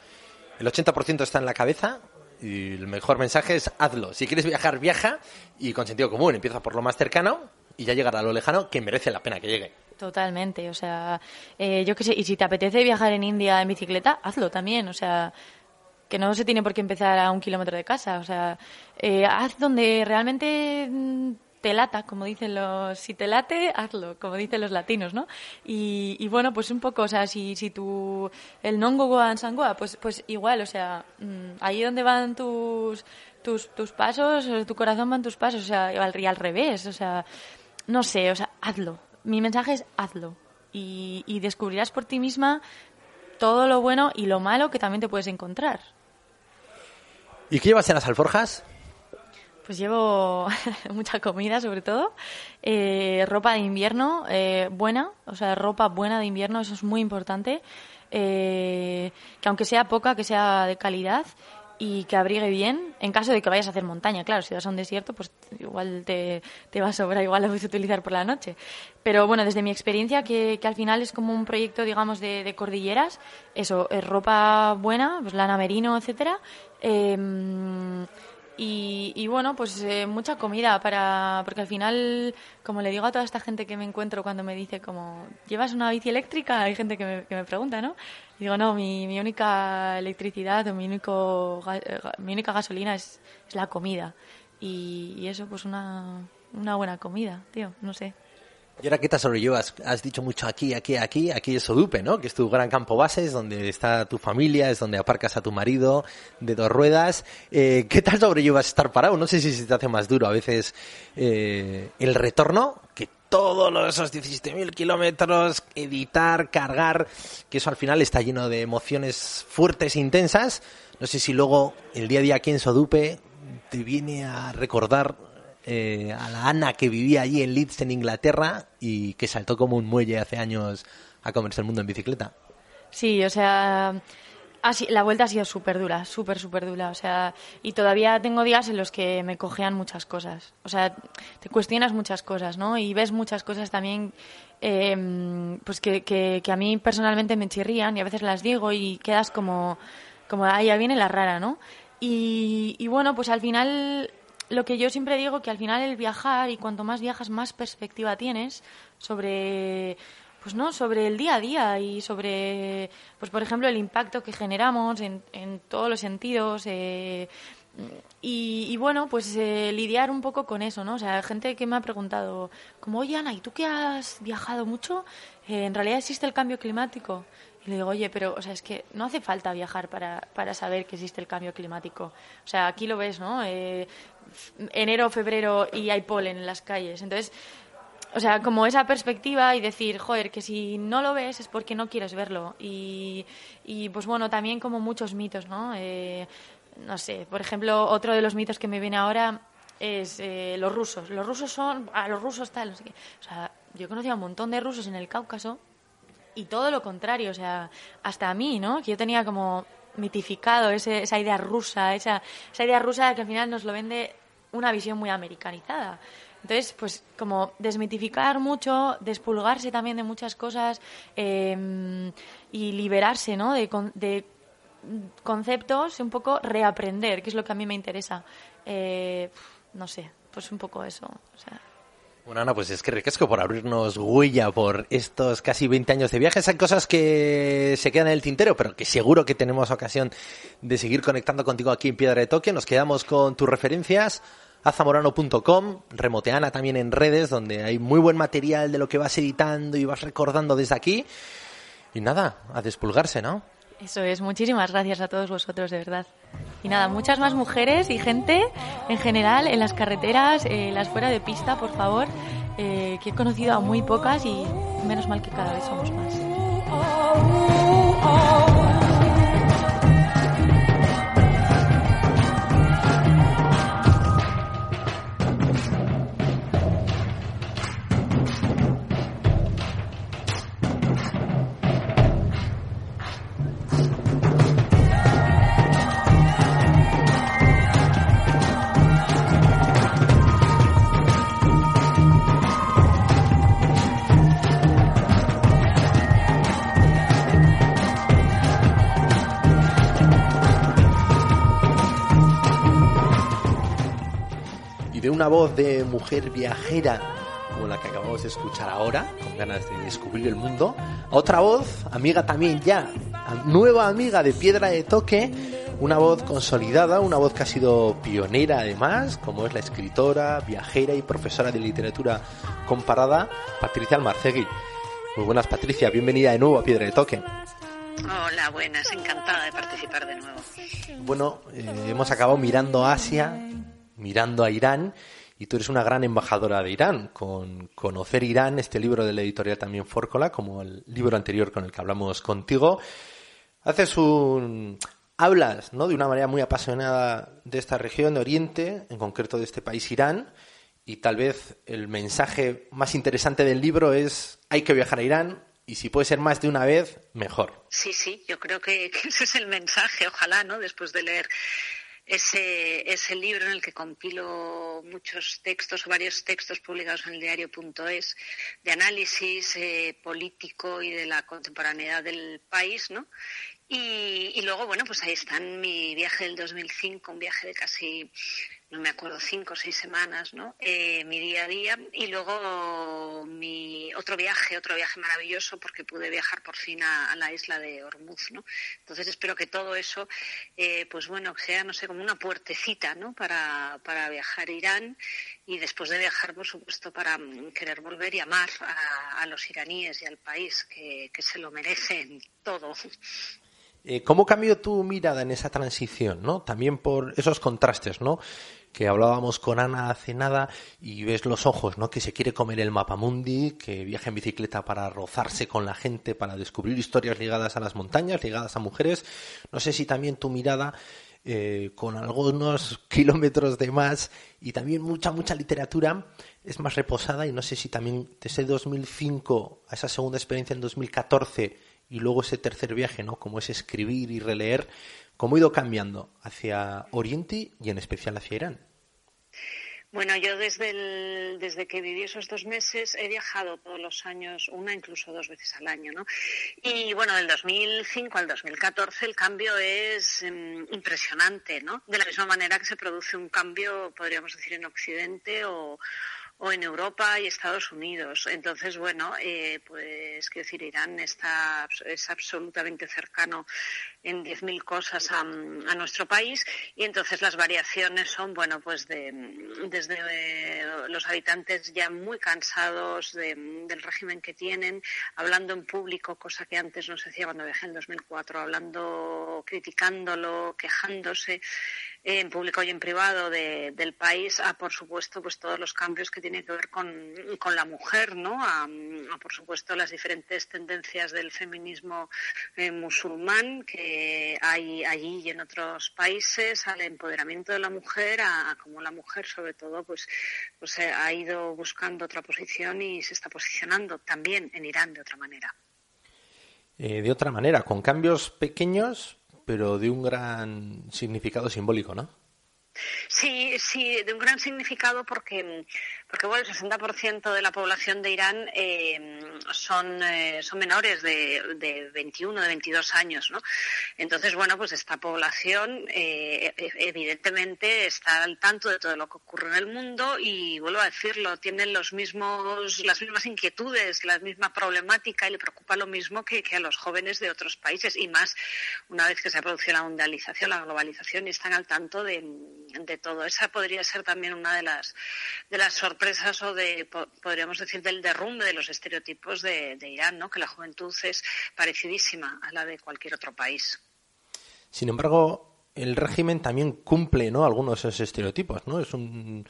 El 80% está en la cabeza y el mejor mensaje es hazlo. Si quieres viajar, viaja y con sentido común. Empieza por lo más cercano y ya llegará a lo lejano que merece la pena que llegue. Totalmente, o sea, eh, yo qué sé, y si te apetece viajar en India en bicicleta, hazlo también, o sea, que no se tiene por qué empezar a un kilómetro de casa, o sea, eh, haz donde realmente mm, te lata, como dicen los, si te late, hazlo, como dicen los latinos, ¿no? Y, y bueno, pues un poco, o sea, si, si tu, el nongo goan sangoa, pues, pues igual, o sea, mm, ahí donde van tus, tus, tus pasos, tu corazón van tus pasos, o sea, y al revés, o sea, no sé, o sea, hazlo. Mi mensaje es hazlo. Y, y descubrirás por ti misma todo lo bueno y lo malo que también te puedes encontrar. ¿Y qué llevas en las alforjas? Pues llevo mucha comida, sobre todo. Eh, ropa de invierno eh, buena, o sea, ropa buena de invierno, eso es muy importante. Eh, que aunque sea poca, que sea de calidad y que abrigue bien. En caso de que vayas a hacer montaña, claro, si vas a un desierto, pues igual te, te va a sobrar, igual lo puedes utilizar por la noche. Pero bueno, desde mi experiencia, que, que al final es como un proyecto, digamos, de, de cordilleras, eso, es ropa buena, pues lana merino, etcétera. Eh, y, y bueno, pues eh, mucha comida para porque al final, como le digo a toda esta gente que me encuentro cuando me dice como llevas una bici eléctrica, hay gente que me, que me pregunta, ¿no? Y digo no, mi, mi única electricidad o mi único eh, mi única gasolina es, es la comida y, y eso pues una una buena comida, tío, no sé. ¿Y ahora qué te sobrellevas? Has dicho mucho aquí, aquí, aquí, aquí es Sodupe, ¿no? Que es tu gran campo base, es donde está tu familia, es donde aparcas a tu marido de dos ruedas. Eh, ¿Qué tal sobrellevas estar parado? No sé si se te hace más duro a veces eh, el retorno, que todos esos 17.000 kilómetros, editar, cargar, que eso al final está lleno de emociones fuertes e intensas. No sé si luego el día a día aquí en Sodupe te viene a recordar eh, a la Ana que vivía allí en Leeds, en Inglaterra, y que saltó como un muelle hace años a comerse el mundo en bicicleta. Sí, o sea, ha si- la vuelta ha sido súper dura, súper, súper dura. O sea, y todavía tengo días en los que me cojean muchas cosas. O sea, te cuestionas muchas cosas, ¿no? Y ves muchas cosas también, eh, pues que, que, que a mí personalmente me chirrían y a veces las digo y quedas como, como, ah, ya viene la rara, ¿no? Y, y bueno, pues al final lo que yo siempre digo que al final el viajar y cuanto más viajas más perspectiva tienes sobre pues no sobre el día a día y sobre pues por ejemplo el impacto que generamos en, en todos los sentidos eh, y, bueno pues eh, lidiar un poco con eso no o sea gente que me ha preguntado como oye Ana y tú que has viajado mucho eh, en realidad existe el cambio climático y le digo, oye, pero, o sea, es que no hace falta viajar para, para saber que existe el cambio climático. O sea, aquí lo ves, ¿no? Eh, enero, febrero y hay polen en las calles. Entonces, o sea, como esa perspectiva y decir, joder, que si no lo ves es porque no quieres verlo. Y, y pues bueno, también como muchos mitos, ¿no? Eh, no sé, por ejemplo, otro de los mitos que me viene ahora es eh, los rusos. Los rusos son, a los rusos tal. O sea, yo he conocido a un montón de rusos en el Cáucaso y todo lo contrario, o sea, hasta a mí, ¿no? Que yo tenía como mitificado ese- esa idea rusa, esa, esa idea rusa que al final nos lo vende una visión muy americanizada. Entonces, pues como desmitificar mucho, despulgarse también de muchas cosas eh, y liberarse, ¿no? De, de conceptos, un poco reaprender, que es lo que a mí me interesa. Eh, no sé, pues un poco eso. O sea, Bueno, Ana, pues es que ricasco por abrirnos huella por estos casi 20 años de viajes. Hay cosas que se quedan en el tintero, pero que seguro que tenemos ocasión de seguir conectando contigo aquí en Piedra de Toque. Nos quedamos con tus referencias azamorano.com, remoteana también en redes, donde hay muy buen material de lo que vas editando y vas recordando desde aquí. Y nada, a despulgarse, ¿no? Eso es, muchísimas gracias a todos vosotros, de verdad. Y nada, muchas más mujeres y gente en general en las carreteras, eh, las fuera de pista, por favor, eh, que he conocido a muy pocas y menos mal que cada vez somos más. Una voz de mujer viajera como la que acabamos de escuchar ahora, con ganas de descubrir el mundo, otra voz, amiga también ya, nueva amiga de Piedra de Toque, una voz consolidada, una voz que ha sido pionera además, como es la escritora, viajera y profesora de literatura comparada, Patricia Almarcegui. Muy buenas Patricia, bienvenida de nuevo a Piedra de Toque. Hola, buenas, encantada de participar de nuevo. Bueno, eh, hemos acabado mirando Asia, mirando a Irán, y tú eres una gran embajadora de Irán, con Conocer Irán, este libro de la editorial también Fórcola, como el libro anterior con el que hablamos contigo. Haces un... Hablas, ¿no? De una manera muy apasionada de esta región de Oriente, en concreto de este país Irán, y tal vez el mensaje más interesante del libro es hay que viajar a Irán, y si puede ser más de una vez, mejor. Sí, sí, yo creo que, ese es el mensaje, ojalá, ¿no? Después de leer ese, ese libro en el que compilo muchos textos o varios textos publicados en el diario.es de análisis eh, político y de la contemporaneidad del país, ¿no? Y, y luego, bueno, pues ahí están mi viaje del 2005, un viaje de casi, no me acuerdo, cinco o seis semanas, ¿no? Eh, mi día a día. Y luego mi otro viaje, otro viaje maravilloso, porque pude viajar por fin a, la isla de Hormuz, ¿no? Entonces espero que todo eso, eh, pues bueno, sea, no sé, como una puertecita, ¿no? Para, para viajar a Irán y después de viajar, por supuesto, para mm, querer volver y amar a, a los iraníes y al país, que, que se lo merecen todo. Eh, ¿Cómo cambió tu mirada en esa transición, no? También por esos contrastes, ¿no? Que hablábamos con Ana hace nada y ves los ojos, ¿no? Que se quiere comer el mapamundi, que viaja en bicicleta para rozarse con la gente, para descubrir historias ligadas a las montañas, ligadas a mujeres. No sé si también tu mirada eh, con algunos kilómetros de más y también mucha, mucha literatura es más reposada y no sé si también desde 2005 a esa segunda experiencia en 2014 y luego ese tercer viaje, ¿no? Como es escribir y releer, cómo ha ido cambiando hacia Oriente y en especial hacia Irán. Bueno, yo desde, el, desde que viví esos dos meses he viajado todos los años, una incluso dos veces al año, ¿no? Y bueno, del 2005 al 2014 el cambio es eh, impresionante, ¿no? De la misma manera que se produce un cambio, podríamos decir, en Occidente o, o en Europa y Estados Unidos. Entonces, bueno, eh, pues quiero decir, Irán está, es absolutamente cercano en 10.000 cosas a, a, nuestro país y entonces las variaciones son, bueno, pues de, desde eh, los habitantes ya muy cansados de, del régimen que tienen, hablando en público, cosa que antes no se hacía cuando viajé en 2004, hablando, criticándolo, quejándose en público y en privado de, del país a, por supuesto, pues todos los cambios que tienen que ver con, con la mujer, ¿no? A, a, por supuesto, las diferentes tendencias del feminismo eh, musulmán que hay allí y en otros países, al empoderamiento de la mujer, a, a cómo la mujer, sobre todo, pues, pues eh, ha ido buscando otra posición y se está posicionando también en Irán de otra manera. Eh, de otra manera, con cambios pequeños, pero de un gran significado simbólico, ¿no? Sí, sí, de un gran significado porque, porque bueno, el 60% de la población de Irán eh, son, eh, son menores de, de 21, de 22 años, ¿no? Entonces, bueno, pues esta población eh, evidentemente está al tanto de todo lo que ocurre en el mundo y, vuelvo a decirlo, tienen los mismos, las mismas inquietudes, la misma problemática y le preocupa lo mismo que, que a los jóvenes de otros países y más una vez que se ha producido la mundialización, la globalización y están al tanto de de todo. Esa podría ser también una de las de las sorpresas o de podríamos decir del derrumbe de los estereotipos de, de Irán, ¿no? Que la juventud es parecidísima a la de cualquier otro país. Sin embargo, el régimen también cumple, ¿no? Algunos de esos estereotipos, ¿no? Es un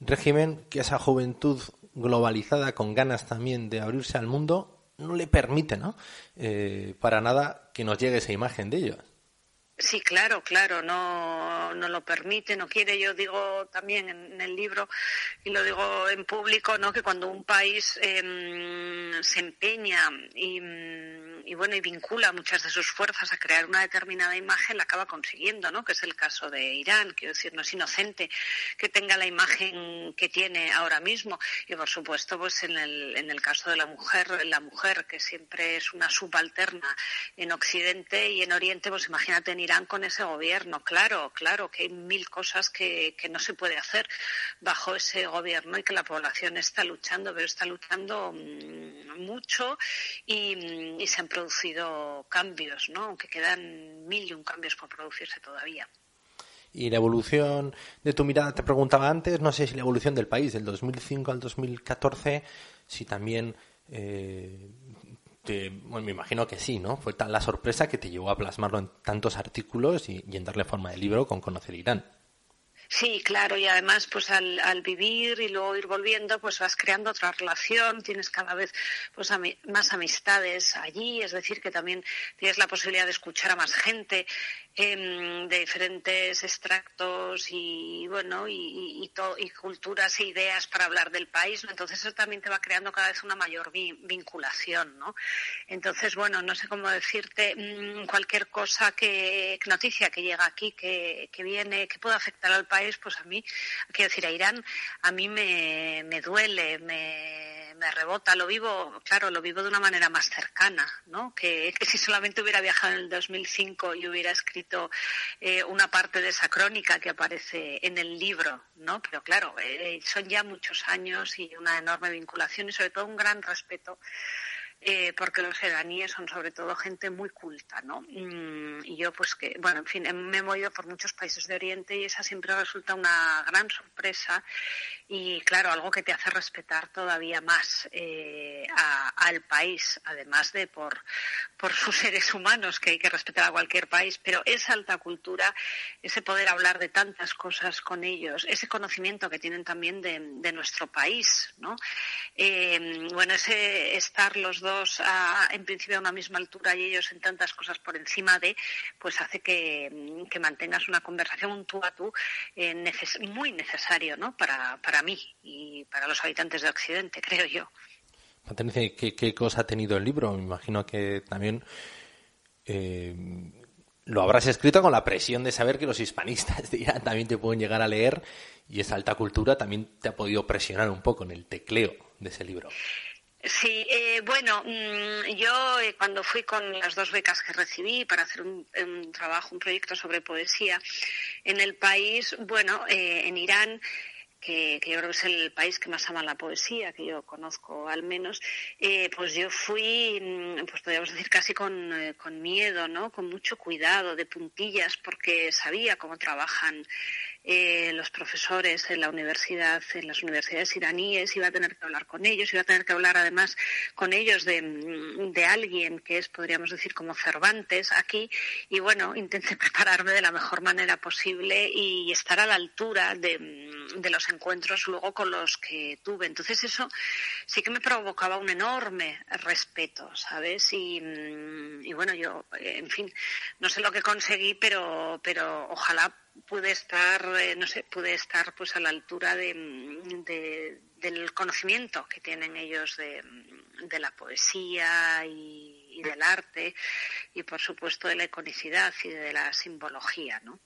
régimen que esa juventud globalizada con ganas también de abrirse al mundo no le permite, ¿no? Eh, para nada que nos llegue esa imagen de ellos. Sí, claro, claro, no, no lo permite, no quiere. Yo digo también en, el libro y lo digo en público, ¿no? Que cuando un país em, se empeña y, y, bueno y vincula muchas de sus fuerzas a crear una determinada imagen, la acaba consiguiendo, ¿no? Que es el caso de Irán. Quiero decir, no es inocente que tenga la imagen que tiene ahora mismo. Y por supuesto, pues en el, en el caso de la mujer, la mujer que siempre es una subalterna en Occidente y en Oriente, pues imagínate en Irán con ese gobierno. Claro, claro que hay mil cosas que, que no se puede hacer bajo ese gobierno y que la población está luchando, pero está luchando mm, mucho y, mm, y se han producido cambios, ¿no? Aunque quedan mil y un cambios por producirse todavía. Y la evolución de tu mirada, te preguntaba antes, no sé si la evolución del país del 2005 al 2014, si también eh, bueno, me imagino que sí, ¿no? Fue tal la sorpresa que te llevó a plasmarlo en tantos artículos y en darle forma de libro con Conocer Irán. Sí, claro, y además pues al, al, vivir y luego ir volviendo pues vas creando otra relación, tienes cada vez pues más amistades allí, es decir, que también tienes la posibilidad de escuchar a más gente eh, de diferentes extractos y bueno, y, y, y, culturas e ideas para hablar del país, ¿no? entonces eso también te va creando cada vez una mayor vi vinculación, ¿no? Entonces, bueno, no sé cómo decirte mmm, cualquier cosa que, noticia que llega aquí, que, que viene, que pueda afectar al país, pues a mí, quiero decir, a Irán, a mí me, me duele, me, me, rebota, lo vivo, claro, lo vivo de una manera más cercana, ¿no? Que, si solamente hubiera viajado en el 2005 y hubiera escrito eh, una parte de esa crónica que aparece en el libro, ¿no? Pero claro, eh, son ya muchos años y una enorme vinculación y sobre todo un gran respeto eh, porque los iraníes son sobre todo gente muy culta, ¿no? Mm, y yo, pues que, bueno, en fin, me he movido por muchos países de Oriente y esa siempre resulta una gran sorpresa y, claro, algo que te hace respetar todavía más eh, al país, además de por, por sus seres humanos, que hay que respetar a cualquier país, pero esa alta cultura, ese poder hablar de tantas cosas con ellos, ese conocimiento que tienen también de, nuestro país, ¿no? Eh, bueno, ese estar los dos en principio a una misma altura y ellos en tantas cosas por encima de, pues hace que, que mantengas una conversación un tú a tú eh, muy necesario, ¿no? Para mí y para los habitantes de Occidente, creo yo. Patricia, ¿qué, ¿qué, cosa ha tenido el libro? Me imagino que también eh, lo habrás escrito con la presión de saber que los hispanistas de Irán también te pueden llegar a leer y esa alta cultura también te ha podido presionar un poco en el tecleo de ese libro. Sí, eh, bueno, mmm, yo eh, cuando fui con las dos becas que recibí para hacer un, un trabajo, un proyecto sobre poesía en el país, bueno, eh, en Irán, que, que, yo creo que es el país que más ama la poesía, que yo conozco al menos, eh, pues yo fui, mm, pues podríamos decir casi con, eh, con miedo, ¿no? Con mucho cuidado, de puntillas, porque sabía cómo trabajan eh, los profesores en la universidad, en las universidades iraníes, iba a tener que hablar con ellos, iba a tener que hablar además con ellos de, de alguien que es, podríamos decir, como Cervantes aquí, y bueno, intenté prepararme de la mejor manera posible y estar a la altura de, de los encuentros luego con los que tuve. Entonces eso sí que me provocaba un enorme respeto, ¿sabes? Y, y bueno, yo, en fin, no sé lo que conseguí, pero, pero ojalá pude estar, eh, no sé, pude estar pues a la altura de, de, del conocimiento que tienen ellos de, de la poesía y, y, del arte y por supuesto de la iconicidad y de la simbología, ¿no?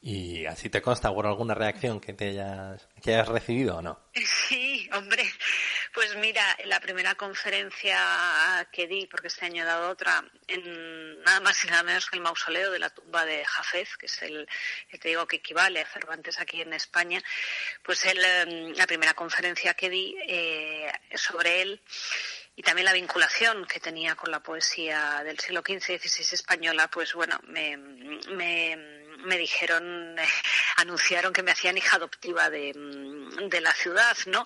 ¿Y así te consta por alguna reacción que te hayas, que hayas recibido o no? Sí, hombre, pues mira, la primera conferencia que di, porque este año he dado otra, en nada más y nada menos que el mausoleo de la tumba de Jafez, que es el que te digo que equivale a Cervantes aquí en España, pues el, la primera conferencia que di eh, sobre él y también la vinculación que tenía con la poesía del siglo XV y XVI española, pues bueno, me, me dijeron, eh, anunciaron que me hacían hija adoptiva de, de la ciudad, ¿no?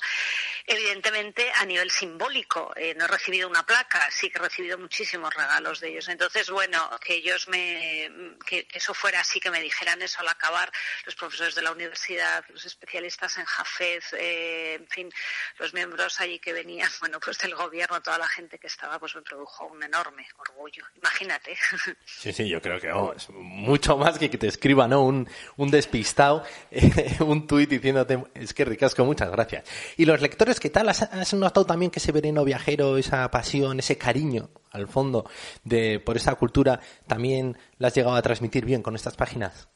Evidentemente a nivel simbólico. Eh, no he recibido una placa, sí que he recibido muchísimos regalos de ellos. Entonces, bueno, que ellos me, que eso fuera así, que me dijeran eso al acabar, los profesores de la universidad, los especialistas en Jafez, eh, en fin, los miembros allí que venían, bueno, pues del gobierno, toda la gente que estaba, pues me produjo un enorme orgullo. Imagínate. Sí, sí, yo creo que mucho más que que te escriba, ¿no? Un, un despistado, eh, un tuit diciéndote, es que ricasco, muchas gracias. Y los lectores, ¿qué tal? ¿Has, has notado también que ese veneno viajero, esa pasión, ese cariño, al fondo, de por esta cultura, también la has llegado a transmitir bien con estas páginas?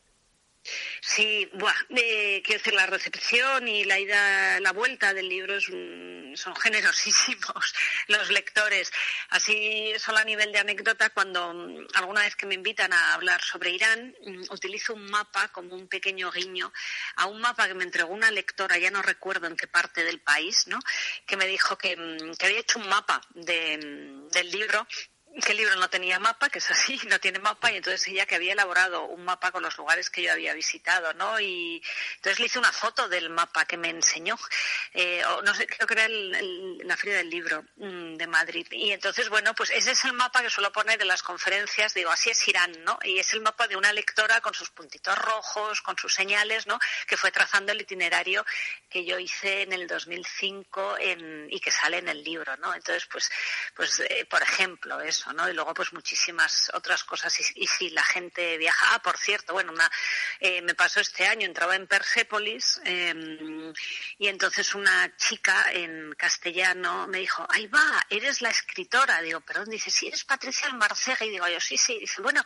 Sí, buah, eh, quiero decir, la recepción y la ida, la vuelta del libro son generosísimos los lectores. Así, solo a nivel de anécdota, cuando mm, alguna vez que me invitan a hablar sobre Irán, mm, utilizo un mapa como un pequeño guiño a un mapa que me entregó una lectora, ya no recuerdo en qué parte del país, ¿no? que me dijo que, mm, que había hecho un mapa de, del libro que el libro no tenía mapa, que es así, no tiene mapa, y entonces ella que había elaborado un mapa con los lugares que yo había visitado, ¿no? Y entonces le hice una foto del mapa que me enseñó, eh, o no sé, creo que era el- la Feria del Libro mm, de Madrid. Y entonces, bueno, pues ese es el mapa que suelo poner en las conferencias, digo, así es Irán, ¿no? Y es el mapa de una lectora con sus puntitos rojos, con sus señales, ¿no? Que fue trazando el itinerario que yo hice en el 2005 en- y que sale en el libro, ¿no? Entonces, pues, pues eh, por ejemplo, eso, Y luego, pues muchísimas otras cosas. Y, si la gente viaja, ah, por cierto, bueno, una, eh, me pasó este año, entraba en Persépolis eh, y entonces una chica en castellano me dijo, ahí va, eres la escritora. Digo, perdón, dice, sí, eres Patricia Almarcega. Y digo, yo sí, sí. Dice, bueno,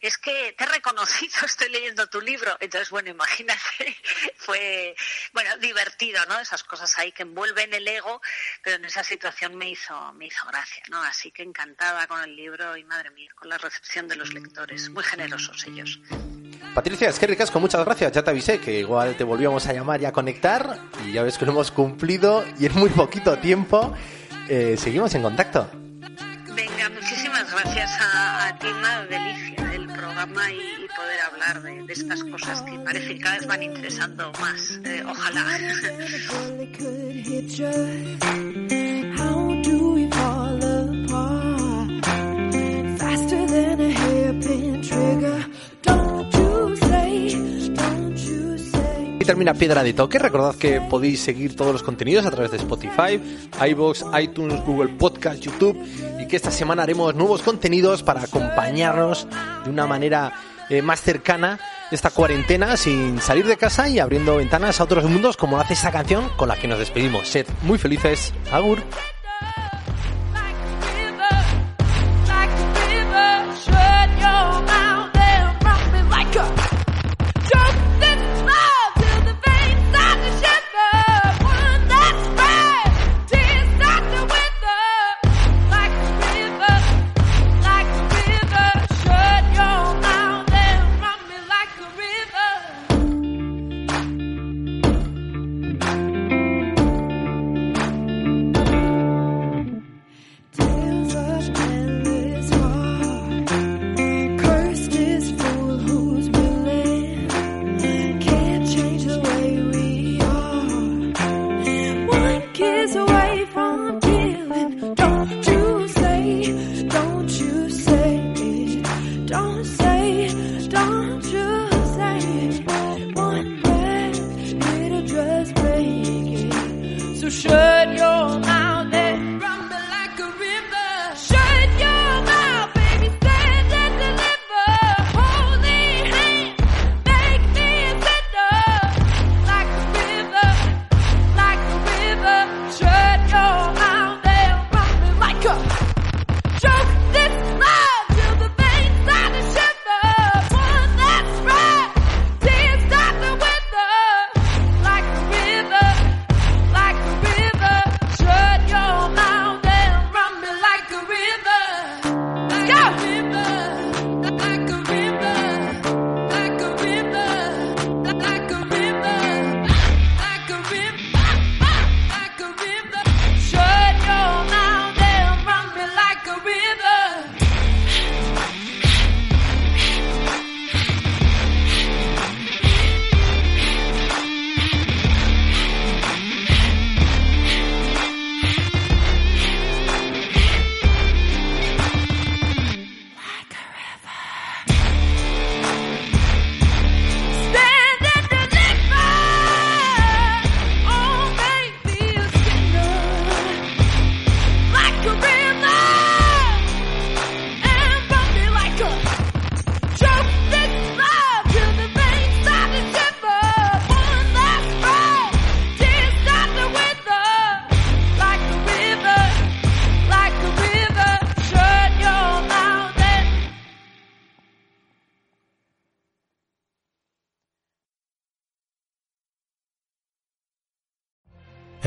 es que te he reconocido, estoy leyendo tu libro. Entonces, bueno, imagínate, fue, bueno, divertido, ¿no? Esas cosas ahí que envuelven el ego, pero en esa situación me hizo, me hizo gracia, ¿no? Así que encantada con el libro y madre mía, con la recepción de los lectores. Muy generosos ellos. Patricia, es que ricasco, muchas gracias. Ya te avisé que igual te volvíamos a llamar y a conectar. Y ya ves que lo hemos cumplido y en muy poquito tiempo eh, seguimos en contacto. Venga, muchísimas gracias a, a ti, una delicia el programa y, y poder hablar de, de estas cosas que parece que cada vez van interesando más. Eh, ojalá. Y termina Piedra de Toque. Recordad que podéis seguir todos los contenidos a través de Spotify, iVoox, iTunes, Google Podcast, YouTube y que esta semana haremos nuevos contenidos para acompañarnos de una manera eh, más cercana esta cuarentena sin salir de casa y abriendo ventanas a otros mundos como hace esta canción con la que nos despedimos. Sed muy felices. Agur.